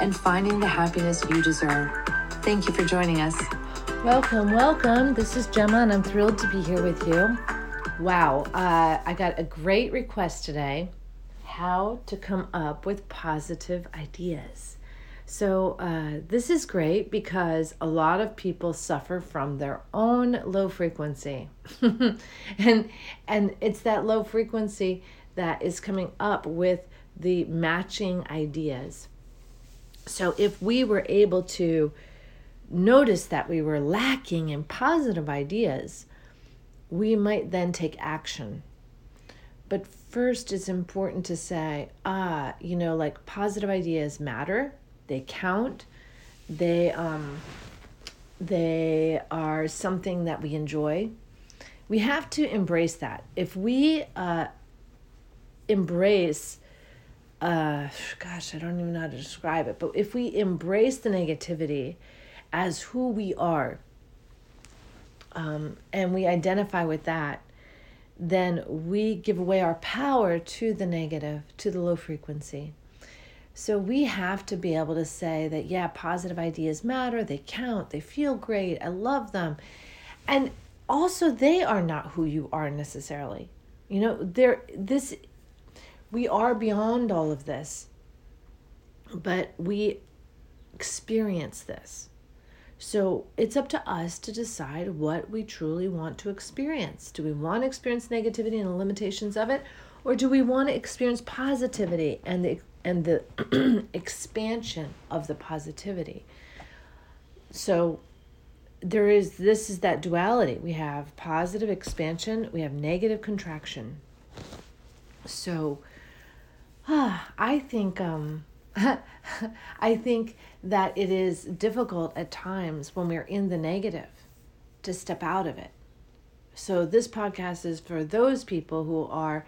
and finding the happiness you deserve. Thank you for joining us. Welcome, welcome. This is Gemma, and I'm thrilled to be here with you. Wow, uh, I got a great request today how to come up with positive ideas. So, uh, this is great because a lot of people suffer from their own low frequency. and, and it's that low frequency that is coming up with the matching ideas. So if we were able to notice that we were lacking in positive ideas, we might then take action. But first, it's important to say, ah, you know, like positive ideas matter, they count, they, um, they are something that we enjoy. We have to embrace that. If we uh, embrace uh, gosh, I don't even know how to describe it, but if we embrace the negativity as who we are, um, and we identify with that, then we give away our power to the negative, to the low frequency. So we have to be able to say that, yeah, positive ideas matter, they count, they feel great, I love them. And also, they are not who you are necessarily. You know, there, this we are beyond all of this, but we experience this. So it's up to us to decide what we truly want to experience. Do we want to experience negativity and the limitations of it, or do we want to experience positivity and the and the expansion of the positivity? So there is this is that duality. We have positive expansion, we have negative contraction. So I think um, I think that it is difficult at times when we're in the negative to step out of it. So this podcast is for those people who are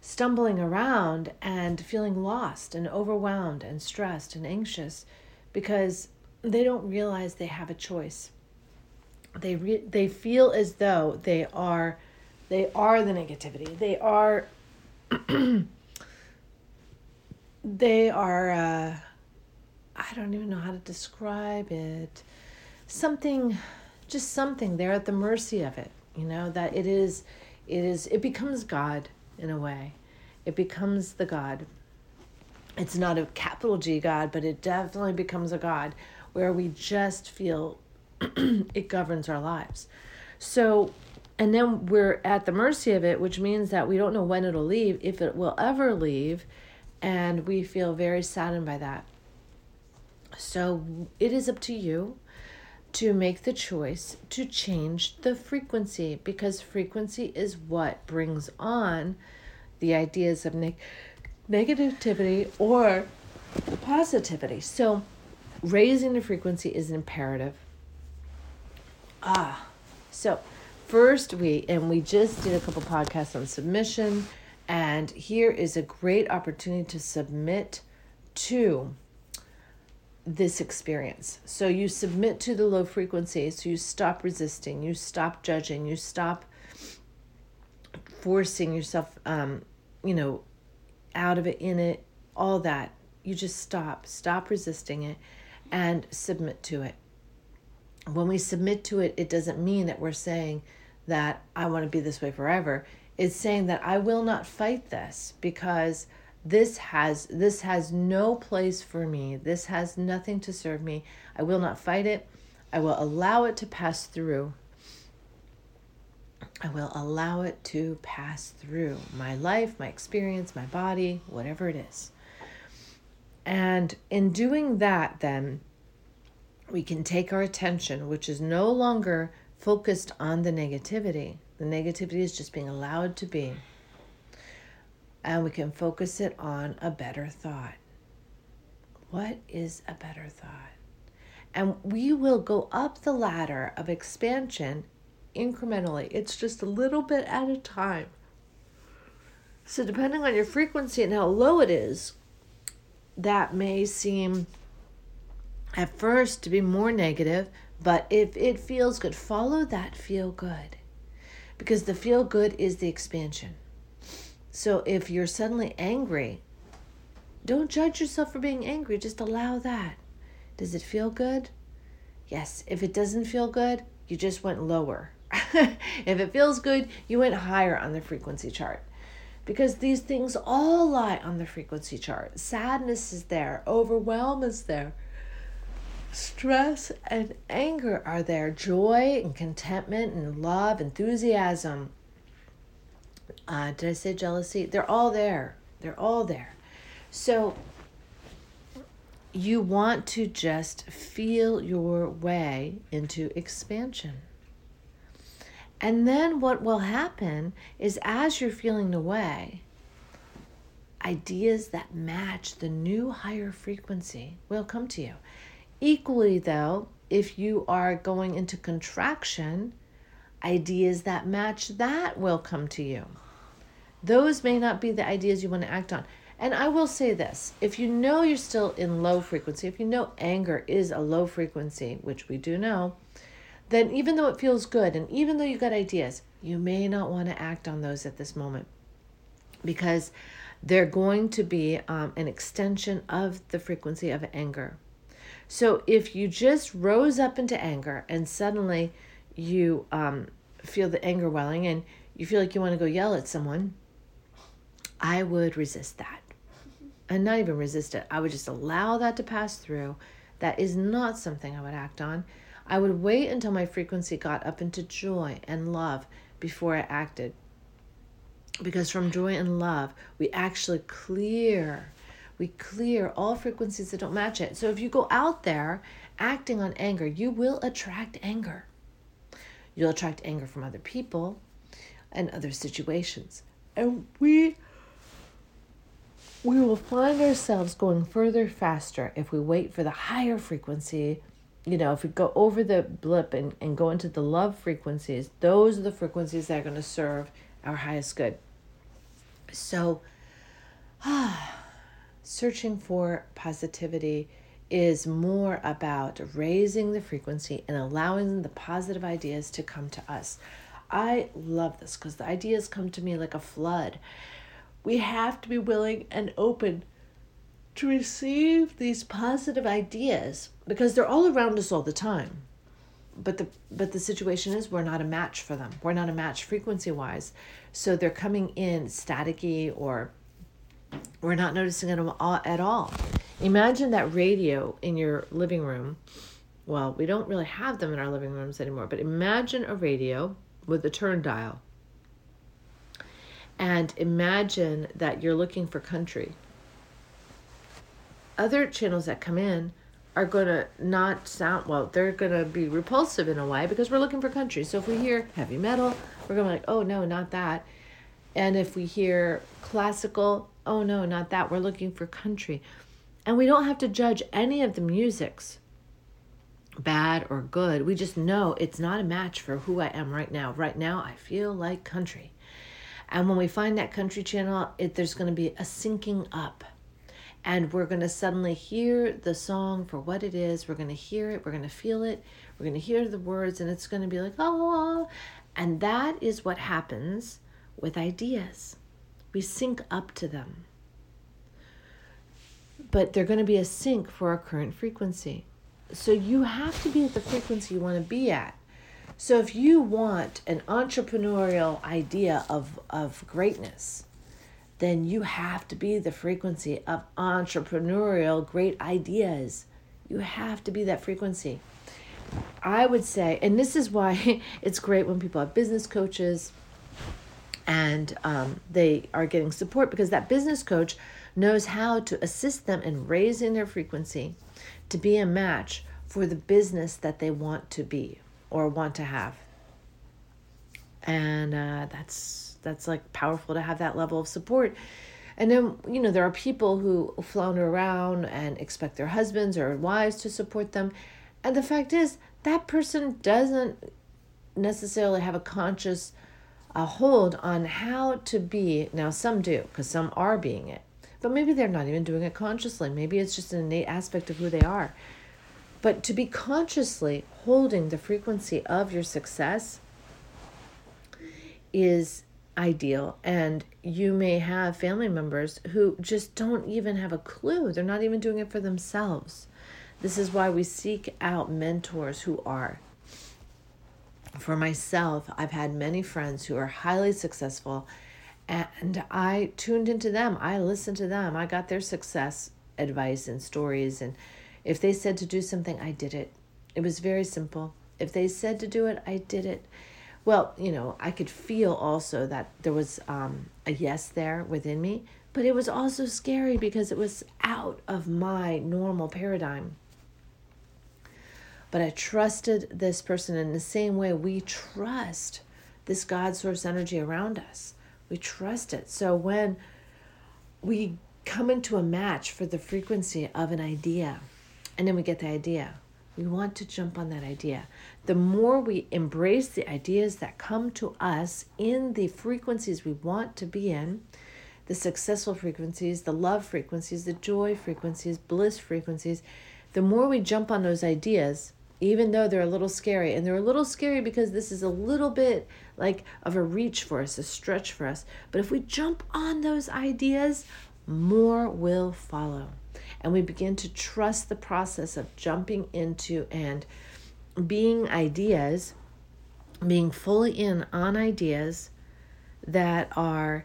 stumbling around and feeling lost and overwhelmed and stressed and anxious because they don't realize they have a choice. They re- they feel as though they are they are the negativity. They are they are uh, i don't even know how to describe it. Something just something. They're at the mercy of it you know that it is it is it becomes god in a way. It becomes the god. It's not a capital g god but it definitely becomes a god where we just feel it governs our lives. So and then we're at the mercy of it which means that we don't know when it'll leave if it will ever leave and we feel very saddened by that. So it is up to you to make the choice to change the frequency because frequency is what brings on the ideas of neg- negativity or positivity. So raising the frequency is imperative. Ah, so first we, and we just did a couple podcasts on submission and here is a great opportunity to submit to this experience. So you submit to the low frequency, so you stop resisting, you stop judging, you stop forcing yourself um, you know, out of it, in it, all that. You just stop, stop resisting it and submit to it. When we submit to it, it doesn't mean that we're saying that I want to be this way forever is saying that I will not fight this because this has this has no place for me. This has nothing to serve me. I will not fight it. I will allow it to pass through. I will allow it to pass through my life, my experience, my body, whatever it is. And in doing that, then we can take our attention, which is no longer focused on the negativity, the negativity is just being allowed to be. And we can focus it on a better thought. what is a better thought? And we will go up the ladder of expansion incrementally. It's just a little bit at a time. So, depending on your frequency and how low it is, that may seem at first to be more negative, but if it feels good, follow that feel good because the feel good is the expansion. So, if you're suddenly angry, don't judge yourself for being angry, just allow that. Does it feel good? Yes. If it doesn't feel good, you just went lower. if it feels good, you went higher on the frequency chart. Because these things all lie on the frequency chart. Sadness is there, overwhelm is there, stress and anger are there, joy and contentment and love, enthusiasm. Uh, did I say jealousy? They're all there. They're all there. So you want to just feel your way into expansion. And then what will happen is as you're feeling the way, ideas that match the new higher frequency will come to you. Equally, though, if you are going into contraction, ideas that match that will come to you. Those may not be the ideas you want to act on. And I will say this if you know you're still in low frequency, if you know anger is a low frequency, which we do know, then even though it feels good and even though you got ideas, you may not want to act on those at this moment because they're going to be um, an extension of the frequency of anger. So if you just rose up into anger and suddenly you um, feel the anger welling and you feel like you want to go yell at someone, I would resist that. And not even resist it. I would just allow that to pass through. That is not something I would act on I would wait until my frequency got up into joy and love before I acted. Because from joy and love, we actually clear. We clear all frequencies that don't match it. So if you go out there acting on anger, you will attract anger. You'll attract anger from other people and other situations. And we we will find ourselves going further faster if we wait for the higher frequency you know, if we go over the blip and, and go into the love frequencies, those are the frequencies that are going to serve our highest good. So, ah, searching for positivity is more about raising the frequency and allowing the positive ideas to come to us. I love this because the ideas come to me like a flood. We have to be willing and open to receive these positive ideas because they're all around us all the time but the but the situation is we're not a match for them we're not a match frequency wise so they're coming in staticky or we're not noticing it at all. Imagine that radio in your living room. Well we don't really have them in our living rooms anymore but imagine a radio with a turn dial. And imagine that you're looking for country. Other channels that come in are going to not sound well they're going to be repulsive in a way because we're looking for country. So if we hear heavy metal we're going to be like oh no not that. And if we hear classical oh no not that. We're looking for country. And we don't have to judge any of the musics bad or good. We just know it's not a match for who i am right now. Right now i feel like country. And when we find that country channel it there's going to be a syncing up. And we're going to suddenly hear the song for what it is. We're going to hear it, we're going to feel it, we're going to hear the words, and it's going to be like, oh, and that is what happens with ideas. We sync up to them. But they're going to be a sync for our current frequency. So you have to be at the frequency you want to be at. So if you want an entrepreneurial idea of, of greatness, then you have to be the frequency of entrepreneurial great ideas. You have to be that frequency. I would say, and this is why it's great when people have business coaches and um, they are getting support because that business coach knows how to assist them in raising their frequency to be a match for the business that they want to be or want to have. And uh, that's that's like powerful to have that level of support And then, you know, there are people who flounder around and expect their husbands or wives to support them. And the fact is, that person doesn't necessarily have a conscious uh, hold on how to be. Now, some do, because some are being it. But maybe they're not even doing it consciously. Maybe it's just an innate aspect of who they are. But to be consciously holding the frequency of your success is ideal. And you may have family members who just don't even have a clue. They're not even doing it for themselves. This is why we seek out mentors who are. For myself, I've had many friends who are highly successful, and I tuned into them. I listened to them. I got their success advice and stories. And if they said to do something, I did it. It was very simple. If they said to do it, I did it well, you know, I could feel also that there was um, a yes there within me, but it was also scary because it was out of my normal paradigm. But I trusted this person in the same way we trust this God source energy around us. We trust it. So when we come into a match for the frequency of an idea, and then we get the idea, we want to jump on that idea. The more we embrace the ideas that come to us in the frequencies we want to be in, the successful frequencies, the love frequencies, the joy frequencies, bliss frequencies, the more we jump on those ideas, even though they're a little scary, and they're a little scary because this is a little bit like of a reach for us, a stretch for us. But if we jump on those ideas, more will follow and we begin to trust the process of jumping into and being ideas, being fully in on ideas that are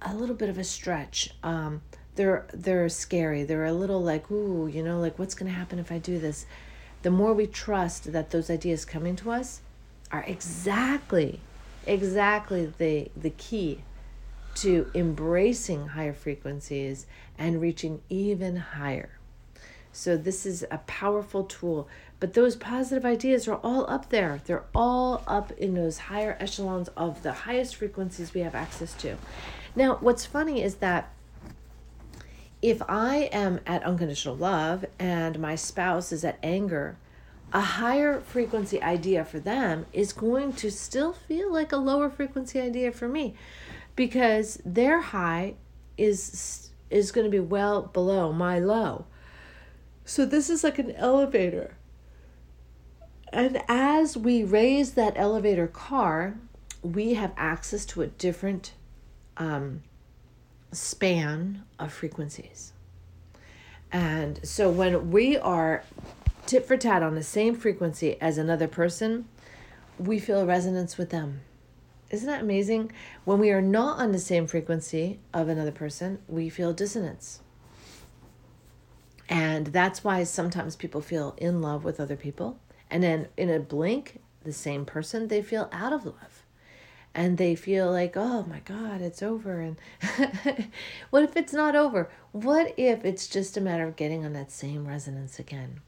a little bit of a stretch. Um, they're they're scary. They're a little like, ooh, you know, like what's to happen if I do this? The more we trust that those ideas coming to us are exactly, exactly the the key to embracing higher frequencies and reaching even higher. So, this is a powerful tool. But those positive ideas are all up there. They're all up in those higher echelons of the highest frequencies we have access to. Now, what's funny is that if I am at unconditional love and my spouse is at anger, a higher frequency idea for them is going to still feel like a lower frequency idea for me because their high is is going to be well below my low. So this is like an elevator. And as we raise that elevator car, we have access to a different um, span of frequencies. And so when we are tit for tat on the same frequency as another person, we feel a resonance with them. Isn't that amazing? When we are not on the same frequency of another person, we feel dissonance. And that's why sometimes people feel in love with other people. And then in a blink, the same person, they feel out of love. And they feel like, oh my God, it's over. And what if it's not over? What if it's just a matter of getting on that same resonance again?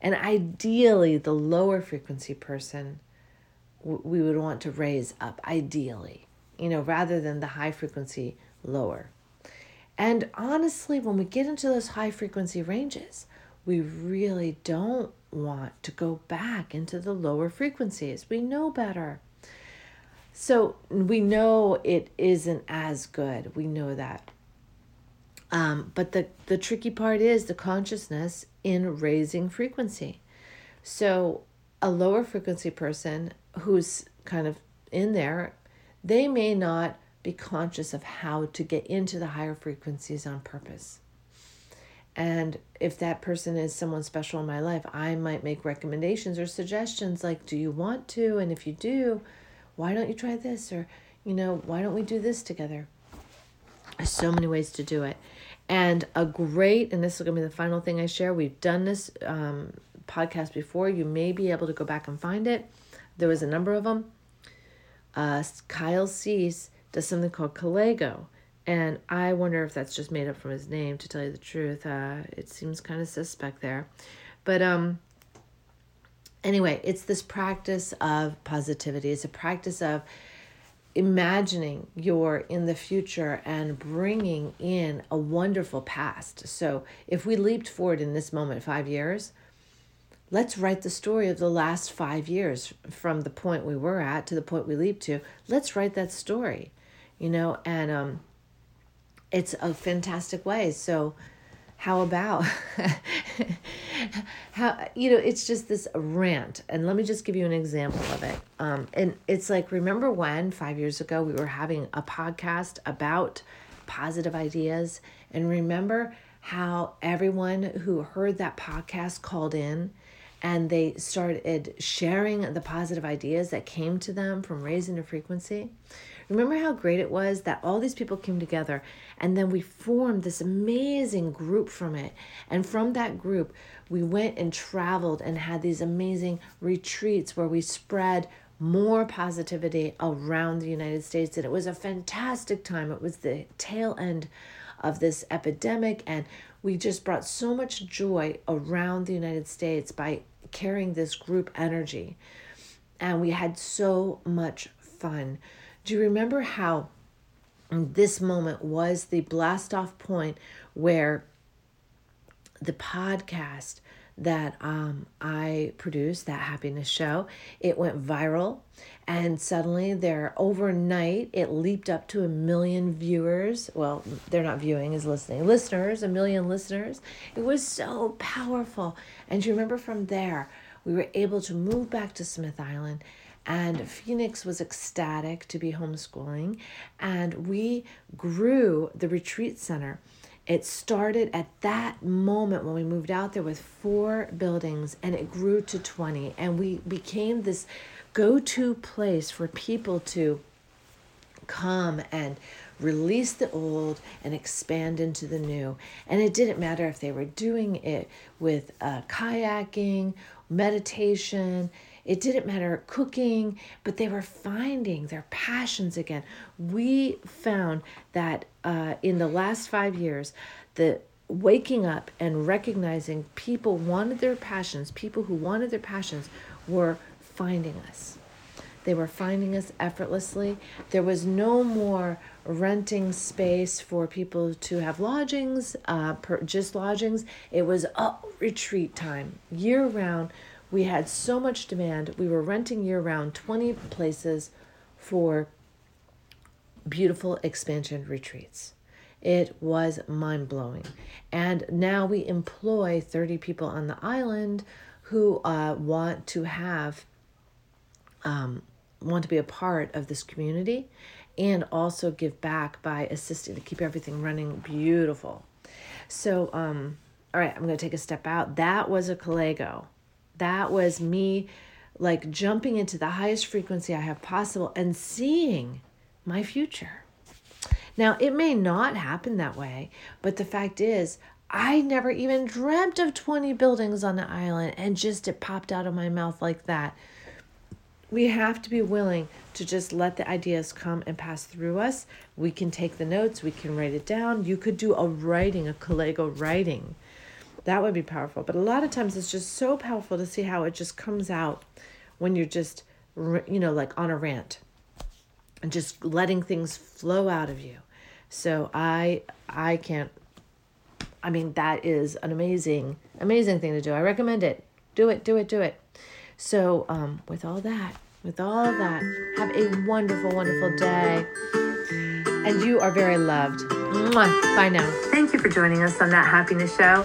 And ideally, the lower frequency person we would want to raise up, ideally, you know, rather than the high frequency lower. And honestly, when we get into those high frequency ranges, we really don't want to go back into the lower frequencies. We know better. So we know it isn't as good. We know that. Um, but the, the tricky part is the consciousness in raising frequency. So a lower frequency person who's kind of in there, they may not be conscious of how to get into the higher frequencies on purpose. And if that person is someone special in my life, I might make recommendations or suggestions like, do you want to? And if you do, why don't you try this? Or, you know, why don't we do this together? There's so many ways to do it. And a great, and this is going to be the final thing I share, we've done this um, podcast before. You may be able to go back and find it. There was a number of them. Uh, Kyle Cease does something called Kalego. And I wonder if that's just made up from his name, to tell you the truth. Uh, it seems kind of suspect there. But um, anyway, it's this practice of positivity. It's a practice of imagining you're in the future and bringing in a wonderful past. So if we leaped forward in this moment five years, let's write the story of the last five years from the point we were at to the point we leaped to. Let's write that story, you know, and um, it's a fantastic way. So, how about? How you know it's just this rant and let me just give you an example of it. Um and it's like remember when 5 years ago we were having a podcast about positive ideas? And remember how everyone who heard that podcast called in and they started sharing the positive ideas that came to them from raising their frequency. Remember how great it was that all these people came together and then we formed this amazing group from it. And from that group, we went and traveled and had these amazing retreats where we spread more positivity around the United States. And it was a fantastic time. It was the tail end of this epidemic and we just brought so much joy around the United States by carrying this group energy. And we had so much fun. Do you remember how this moment was the blast off point where the podcast that um, I produced, that happiness show, it went viral. And suddenly, there overnight, it leaped up to a million viewers. Well, they're not viewing, is listening. Listeners, a million listeners. It was so powerful. And you remember from there, we were able to move back to Smith Island and Phoenix was ecstatic to be homeschooling. And we grew the retreat center. It started at that moment when we moved out there with four buildings and it grew to 20. And we became this go to place for people to come and release the old and expand into the new. And it didn't matter if they were doing it with uh, kayaking, meditation, it didn't matter cooking, but they were finding their passions again. We found that uh, in the last five years, the waking up and recognizing people wanted their passions, people who wanted their passions were finding us. They were finding us effortlessly. There was no more renting space for people to have lodgings, uh, per, just lodgings. It was a retreat time year round we had so much demand. We were renting year round 20 places for beautiful expansion retreats. It was mind blowing. And now we employ 30 people on the island who uh, want to have, um, want to be a part of this community and also give back by assisting to keep everything running beautiful. So, um, all right, I'm going to take a step out. That was a Kalego that was me like jumping into the highest frequency I have possible and seeing my future. Now, it may not happen that way, but the fact is, I never even dreamt of 20 buildings on the island and just it popped out of my mouth like that. We have to be willing to just let the ideas come and pass through us. We can take the notes, we can write it down. You could do a writing, a Kalego writing that would be powerful. But a lot of times it's just so powerful to see how it just comes out when you're just, you know, like on a rant and just letting things flow out of you. So I I can't I mean that is an amazing amazing thing to do. I recommend it. Do it, do it, do it. So um with all that, with all that, have a wonderful wonderful day. And you are very loved. Mwah. Bye now. Thank you for joining us on That Happiness Show.